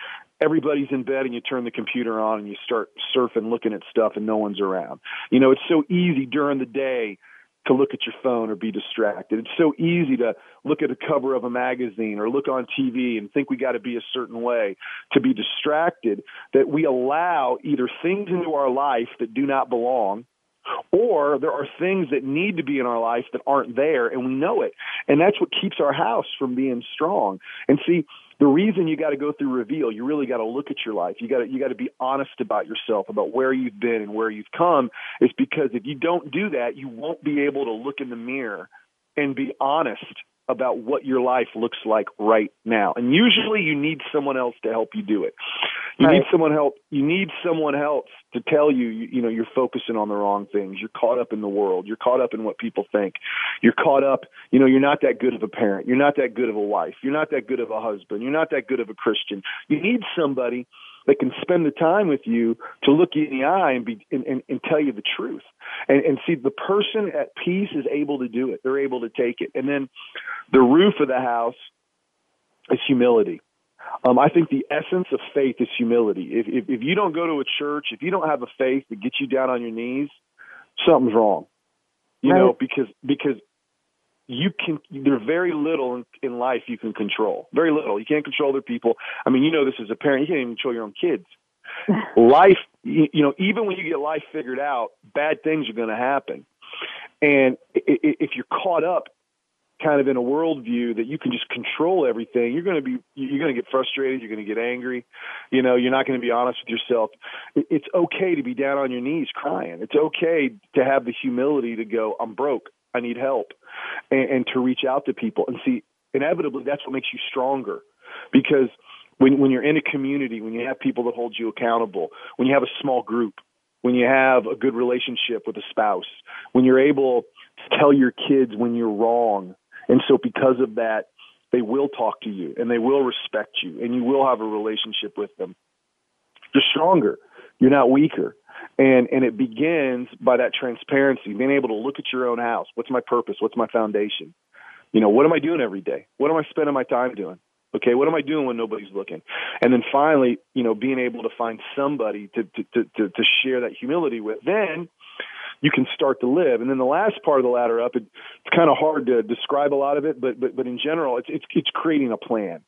Everybody's in bed and you turn the computer on and you start surfing, looking at stuff and no one's around. You know, it's so easy during the day to look at your phone or be distracted. It's so easy to look at a cover of a magazine or look on TV and think we got to be a certain way to be distracted that we allow either things into our life that do not belong or there are things that need to be in our life that aren't there and we know it. And that's what keeps our house from being strong. And see, the reason you got to go through reveal, you really got to look at your life. You got to you got to be honest about yourself, about where you've been and where you've come. Is because if you don't do that, you won't be able to look in the mirror and be honest about what your life looks like right now. And usually you need someone else to help you do it. You right. need someone help you need someone else to tell you, you you know you're focusing on the wrong things. You're caught up in the world. You're caught up in what people think. You're caught up, you know, you're not that good of a parent. You're not that good of a wife. You're not that good of a husband. You're not that good of a Christian. You need somebody that can spend the time with you to look you in the eye and be and, and, and tell you the truth. And, and see the person at peace is able to do it. They're able to take it. And then the roof of the house is humility. Um, I think the essence of faith is humility. If, if if you don't go to a church, if you don't have a faith that gets you down on your knees, something's wrong. You right. know, because because you can there's very little in, in life you can control. Very little. You can't control other people. I mean, you know this as a parent. You can't even control your own kids. life, you, you know, even when you get life figured out, bad things are going to happen. And if you're caught up kind of in a worldview that you can just control everything, you're going to be you're going to get frustrated, you're going to get angry, you know, you're not going to be honest with yourself. It's okay to be down on your knees crying. It's okay to have the humility to go, I'm broke. I need help, and, and to reach out to people and see. Inevitably, that's what makes you stronger, because when when you're in a community, when you have people that hold you accountable, when you have a small group, when you have a good relationship with a spouse, when you're able to tell your kids when you're wrong, and so because of that, they will talk to you and they will respect you and you will have a relationship with them. You're stronger. You're not weaker. And and it begins by that transparency being able to look at your own house. What's my purpose? What's my foundation? You know what am i doing every day? What am i spending my time doing? Okay what am i doing when nobody's looking? And then finally you know being able to find somebody to to to, to share that humility with. Then you can start to live. And then the last part of the ladder up it, it's kind of hard to describe a lot of it but but but in general it's it's it's creating a plan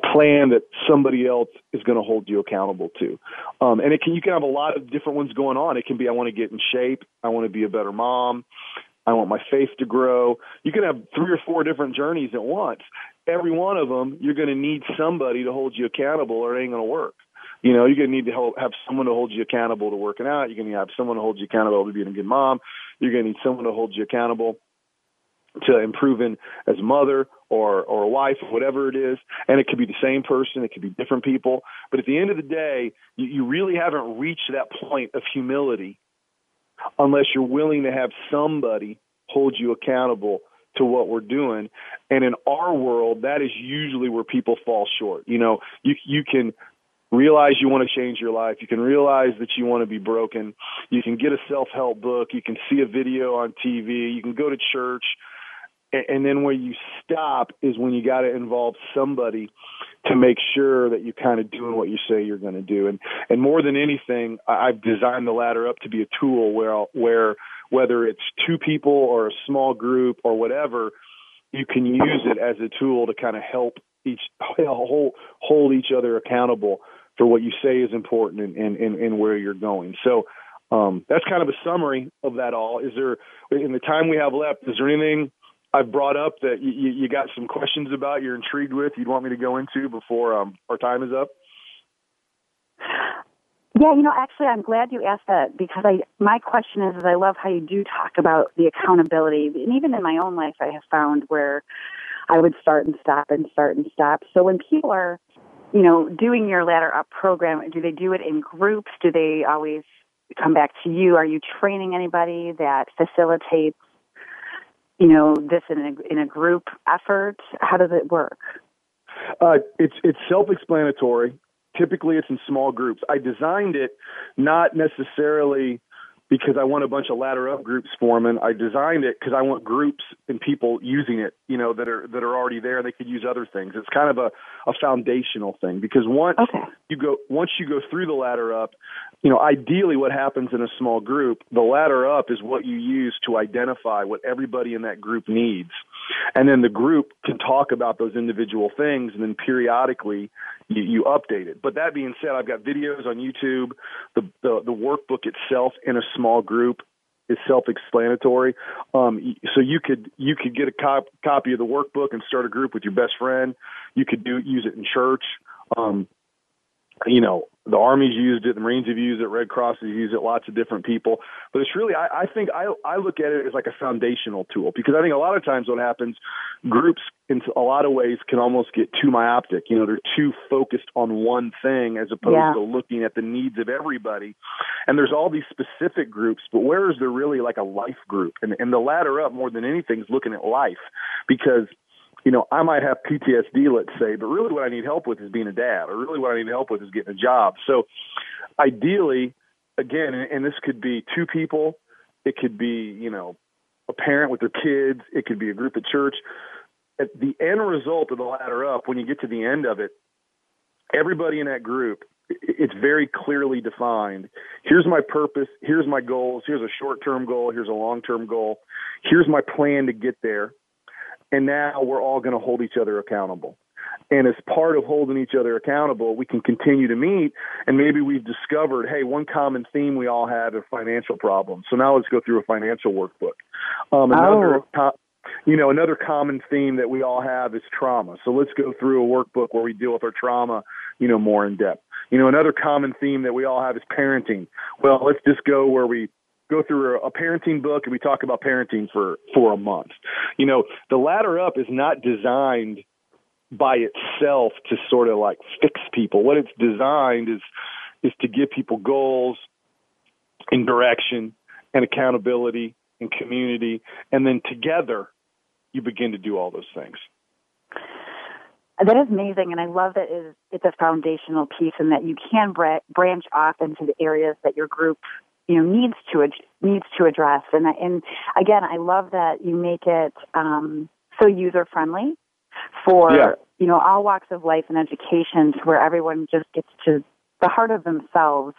plan that somebody else is going to hold you accountable to. Um, and it can, you can have a lot of different ones going on. It can be, I want to get in shape. I want to be a better mom. I want my faith to grow. You can have three or four different journeys at once. Every one of them, you're going to need somebody to hold you accountable or it ain't going to work. You know, you're going to need to have someone to hold you accountable to working out. You're going to have someone to hold you accountable to being a good mom. You're going to need someone to hold you accountable to improving as a mother or or a wife or whatever it is and it could be the same person it could be different people but at the end of the day you, you really haven't reached that point of humility unless you're willing to have somebody hold you accountable to what we're doing and in our world that is usually where people fall short you know you you can realize you want to change your life. You can realize that you want to be broken. You can get a self-help book. You can see a video on TV. You can go to church and then where you stop is when you got to involve somebody to make sure that you're kind of doing what you say you're going to do and and more than anything i've designed the ladder up to be a tool where where whether it's two people or a small group or whatever you can use it as a tool to kind of help each hold hold each other accountable for what you say is important and and and, where you're going so um, that's kind of a summary of that all. Is there, in the time we have left, is there anything I've brought up that you, you got some questions about, you're intrigued with, you'd want me to go into before um, our time is up? Yeah, you know, actually, I'm glad you asked that because I my question is, is I love how you do talk about the accountability, and even in my own life, I have found where I would start and stop and start and stop. So when people are, you know, doing your ladder up program, do they do it in groups? Do they always come back to you? Are you training anybody that facilitates, you know, this in a in a group effort? How does it work? Uh, it's it's self-explanatory typically it's in small groups. I designed it not necessarily because I want a bunch of ladder up groups forming. I designed it because I want groups and people using it, you know, that are that are already there. They could use other things. It's kind of a, a foundational thing because once okay. you go once you go through the ladder up, you know, ideally what happens in a small group, the ladder up is what you use to identify what everybody in that group needs. And then the group can talk about those individual things and then periodically you, you update it. But that being said, I've got videos on YouTube. The, the, the workbook itself in a small group is self-explanatory. Um, so you could you could get a cop, copy of the workbook and start a group with your best friend. You could do use it in church. Um, you know, the Army's used it, the Marines have used it, Red Cross has used it, lots of different people. But it's really, I, I think I, I look at it as like a foundational tool because I think a lot of times what happens, groups in a lot of ways can almost get too myopic. You know, they're too focused on one thing as opposed yeah. to looking at the needs of everybody. And there's all these specific groups, but where is there really like a life group? And, and the ladder up more than anything is looking at life because you know, I might have PTSD, let's say, but really what I need help with is being a dad, or really what I need help with is getting a job. So ideally, again, and this could be two people, it could be, you know, a parent with their kids, it could be a group at church. At the end result of the ladder up, when you get to the end of it, everybody in that group, it's very clearly defined. Here's my purpose. Here's my goals. Here's a short term goal. Here's a long term goal. Here's my plan to get there and now we're all going to hold each other accountable. And as part of holding each other accountable, we can continue to meet. And maybe we've discovered, hey, one common theme we all have is financial problems. So now let's go through a financial workbook. Um, another, oh. you know, another common theme that we all have is trauma. So let's go through a workbook where we deal with our trauma, you know, more in depth. You know, another common theme that we all have is parenting. Well, let's just go where we go through a, parenting book and we talk about parenting for for a month. You know, the ladder up is not designed by itself to sort of like fix people. What it's designed is is to give people goals and direction and accountability and community and then together you begin to do all those things. That is amazing, and I love that it's a foundational piece, and that you can branch off into the areas that your group you know needs to needs to address and and again I love that you make it um, so user friendly for yeah. you know all walks of life and education to where everyone just gets to the heart of themselves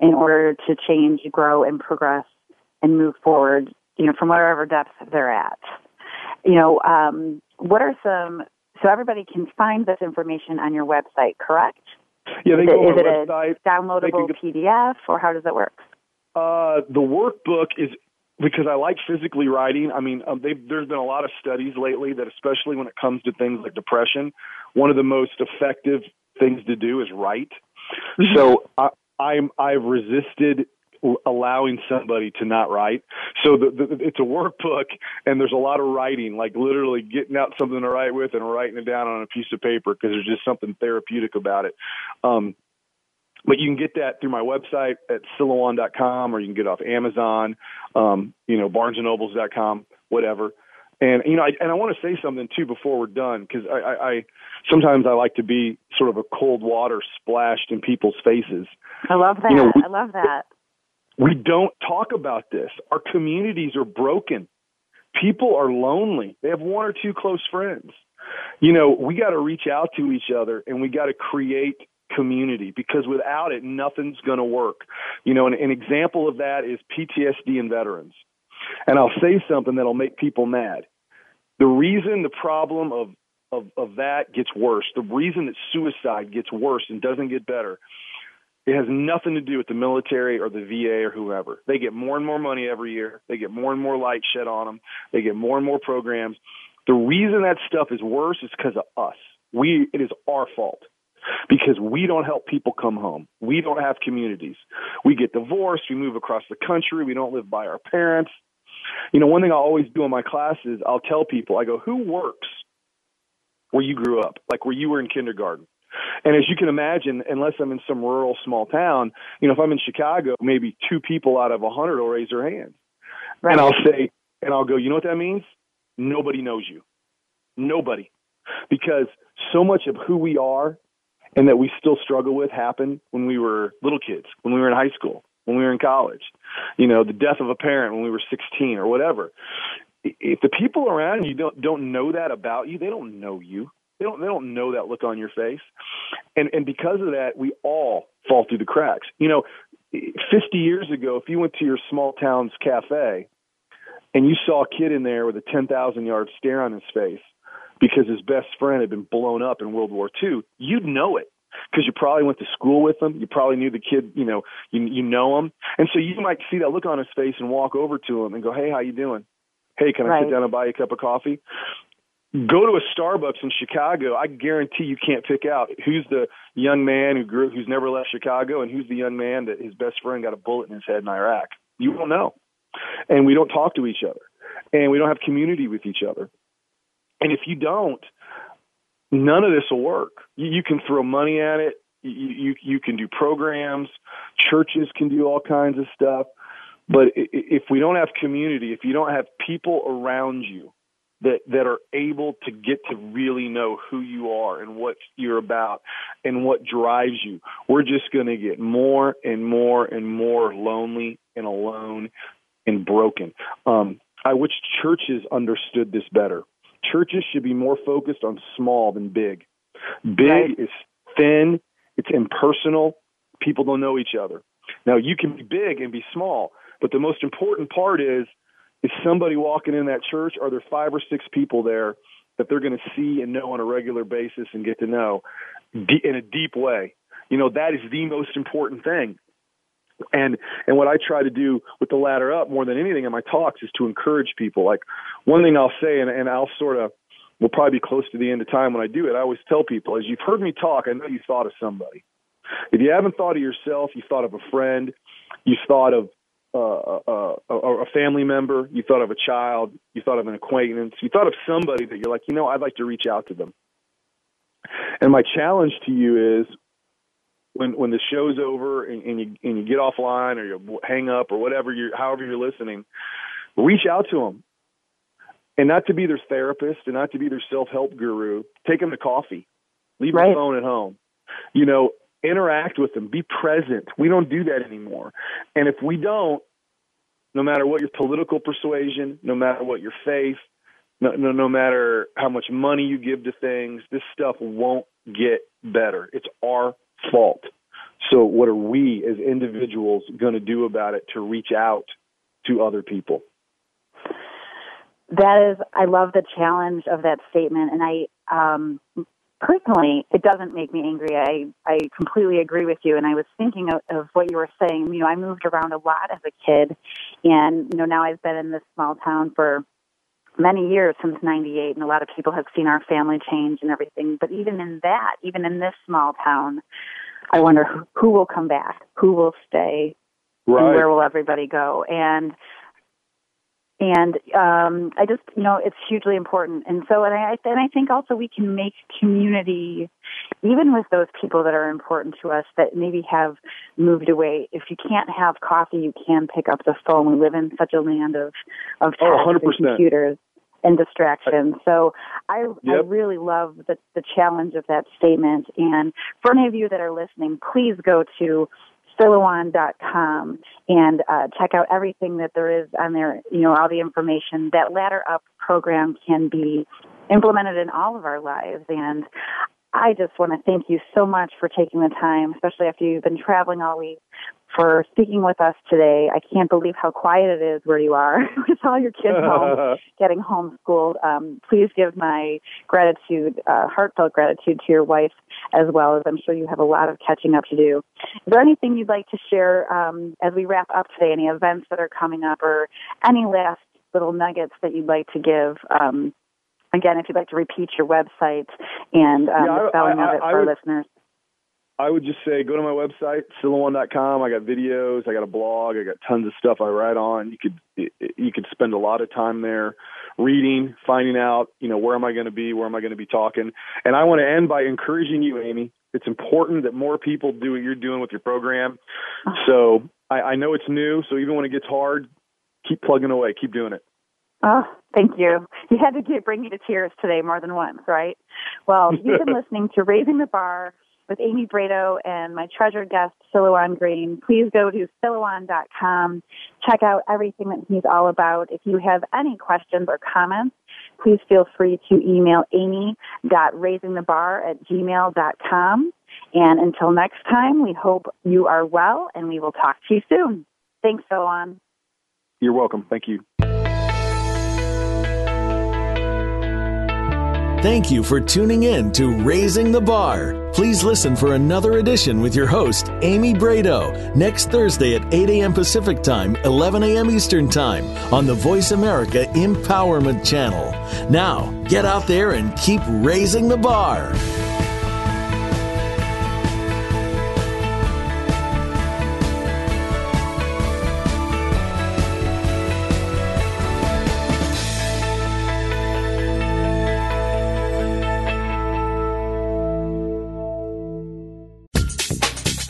in order to change, grow, and progress and move forward. You know from wherever depth they're at. You know um, what are some so everybody can find this information on your website, correct? Yeah, they is go it, is it website. a downloadable get, PDF or how does it work? Uh, the workbook is because I like physically writing. I mean, um, there's been a lot of studies lately that, especially when it comes to things like depression, one of the most effective things to do is write. Mm-hmm. So I, I'm I've resisted allowing somebody to not write. So the, the, it's a workbook, and there's a lot of writing, like literally getting out something to write with and writing it down on a piece of paper because there's just something therapeutic about it. Um, but you can get that through my website at silouan.com or you can get it off Amazon, um, you know, barnesandnobles.com, whatever. And, you know, I, and I want to say something too before we're done because I, I, I, sometimes I like to be sort of a cold water splashed in people's faces. I love that. You know, we, I love that. We don't talk about this. Our communities are broken. People are lonely. They have one or two close friends. You know, we got to reach out to each other and we got to create community because without it, nothing's going to work. You know, an, an example of that is PTSD in veterans. And I'll say something that'll make people mad. The reason the problem of, of, of that gets worse, the reason that suicide gets worse and doesn't get better It has nothing to do with the military or the VA or whoever. They get more and more money every year. They get more and more light shed on them. They get more and more programs. The reason that stuff is worse is because of us. We, it is our fault because we don't help people come home. We don't have communities. We get divorced. We move across the country. We don't live by our parents. You know, one thing I always do in my classes, I'll tell people, I go, who works where you grew up, like where you were in kindergarten? And as you can imagine, unless I'm in some rural small town, you know, if I'm in Chicago, maybe two people out of a hundred will raise their hands. Right. And I'll say, and I'll go, you know what that means? Nobody knows you. Nobody. Because so much of who we are and that we still struggle with happened when we were little kids, when we were in high school, when we were in college. You know, the death of a parent when we were 16 or whatever. If the people around you don't don't know that about you, they don't know you. They don't they don't know that look on your face. And and because of that, we all fall through the cracks. You know, 50 years ago, if you went to your small town's cafe and you saw a kid in there with a 10,000 yard stare on his face because his best friend had been blown up in World War II, you'd know it because you probably went to school with him. You probably knew the kid, you know, you you know him, and so you might see that look on his face and walk over to him and go, "Hey, how you doing? Hey, can I right. sit down and buy you a cup of coffee?" Go to a Starbucks in Chicago. I guarantee you can't pick out who's the young man who grew, who's never left Chicago, and who's the young man that his best friend got a bullet in his head in Iraq. You won't know, and we don't talk to each other, and we don't have community with each other. And if you don't, none of this will work. You, you can throw money at it. You, you you can do programs. Churches can do all kinds of stuff. But if we don't have community, if you don't have people around you that that are able to get to really know who you are and what you're about and what drives you, we're just going to get more and more and more lonely and alone and broken. Um, I wish churches understood this better churches should be more focused on small than big. Big right. is thin, it's impersonal, people don't know each other. Now you can be big and be small, but the most important part is is somebody walking in that church are there five or six people there that they're going to see and know on a regular basis and get to know in a deep way. You know, that is the most important thing. And and what I try to do with the ladder up more than anything in my talks is to encourage people. Like one thing I'll say, and, and I'll sort of will probably be close to the end of time when I do it. I always tell people, as you've heard me talk, I know you thought of somebody. If you haven't thought of yourself, you thought of a friend, you thought of uh, uh, a, a family member, you thought of a child, you thought of an acquaintance, you thought of somebody that you're like, you know, I'd like to reach out to them. And my challenge to you is when when the show's over and, and you and you get offline or you hang up or whatever you however you're listening, reach out to them, and not to be their therapist and not to be their self help guru. Take them to coffee, leave right. the phone at home. You know, interact with them, be present. We don't do that anymore, and if we don't, no matter what your political persuasion, no matter what your faith, no, no, no matter how much money you give to things, this stuff won't get better. It's our fault. So, what are we as individuals going to do about it to reach out to other people? That is, I love the challenge of that statement, and I um, personally, it doesn't make me angry. I I completely agree with you, and I was thinking of, of what you were saying. You know, I moved around a lot as a kid, and you know now I've been in this small town for many years since 98 and a lot of people have seen our family change and everything but even in that even in this small town i wonder who, who will come back who will stay right. and where will everybody go? And and um i just you know it's hugely important. And so and i and i think also we can make community even with those people that are important to us that maybe have moved away. If you can't have coffee you can pick up the phone. We live in such a land of of oh, and computers and distraction. So I, yep. I really love the, the challenge of that statement. And for any of you that are listening, please go to Silouan.com and uh, check out everything that there is on there, you know, all the information. That Ladder Up program can be implemented in all of our lives. And I just want to thank you so much for taking the time, especially after you've been traveling all week. for speaking with us today. I can't believe how quiet it is where you are with all your kids home, getting homeschooled. Um, please give my gratitude, uh, heartfelt gratitude to your wife as well as I'm sure you have a lot of catching up to do. Is there anything you'd like to share um, as we wrap up today? Any events that are coming up or any last little nuggets that you'd like to give um, again, if you'd like to repeat your website and um, yeah, the spelling I, I, of it for would, listeners. I would just say go to my website, Silouan.com. I got videos, I got a blog, I got tons of stuff I write on. You could you could spend a lot of time there reading, finding out, you know, where am I going to be, where am I going to be talking. And I want to end by encouraging you, Amy. It's important that more people do what you're doing with your program. So I, I know it's new, so even when it gets hard, keep plugging away, keep doing it. Oh, thank you. You had to get, bring me to tears today more than once, right? Well, you've been listening to Raising the Bar with Amy Brado and my treasured guest, Silouan Green. Please go to silouan.com. Check out everything that he's all about. If you have any questions or comments, please feel free to email amy.raisingthebar at gmail.com. And until next time, we hope you are well and we will talk to you soon. Thanks, Silouan. You're welcome. Thank you. Thank you for tuning in to Raising the Bar. Please listen for another edition with your host, Amy Brado, next Thursday at 8 a.m. Pacific Time, 11 a.m. Eastern Time on the Voice America Empowerment Channel. Now, get out there and keep raising the bar.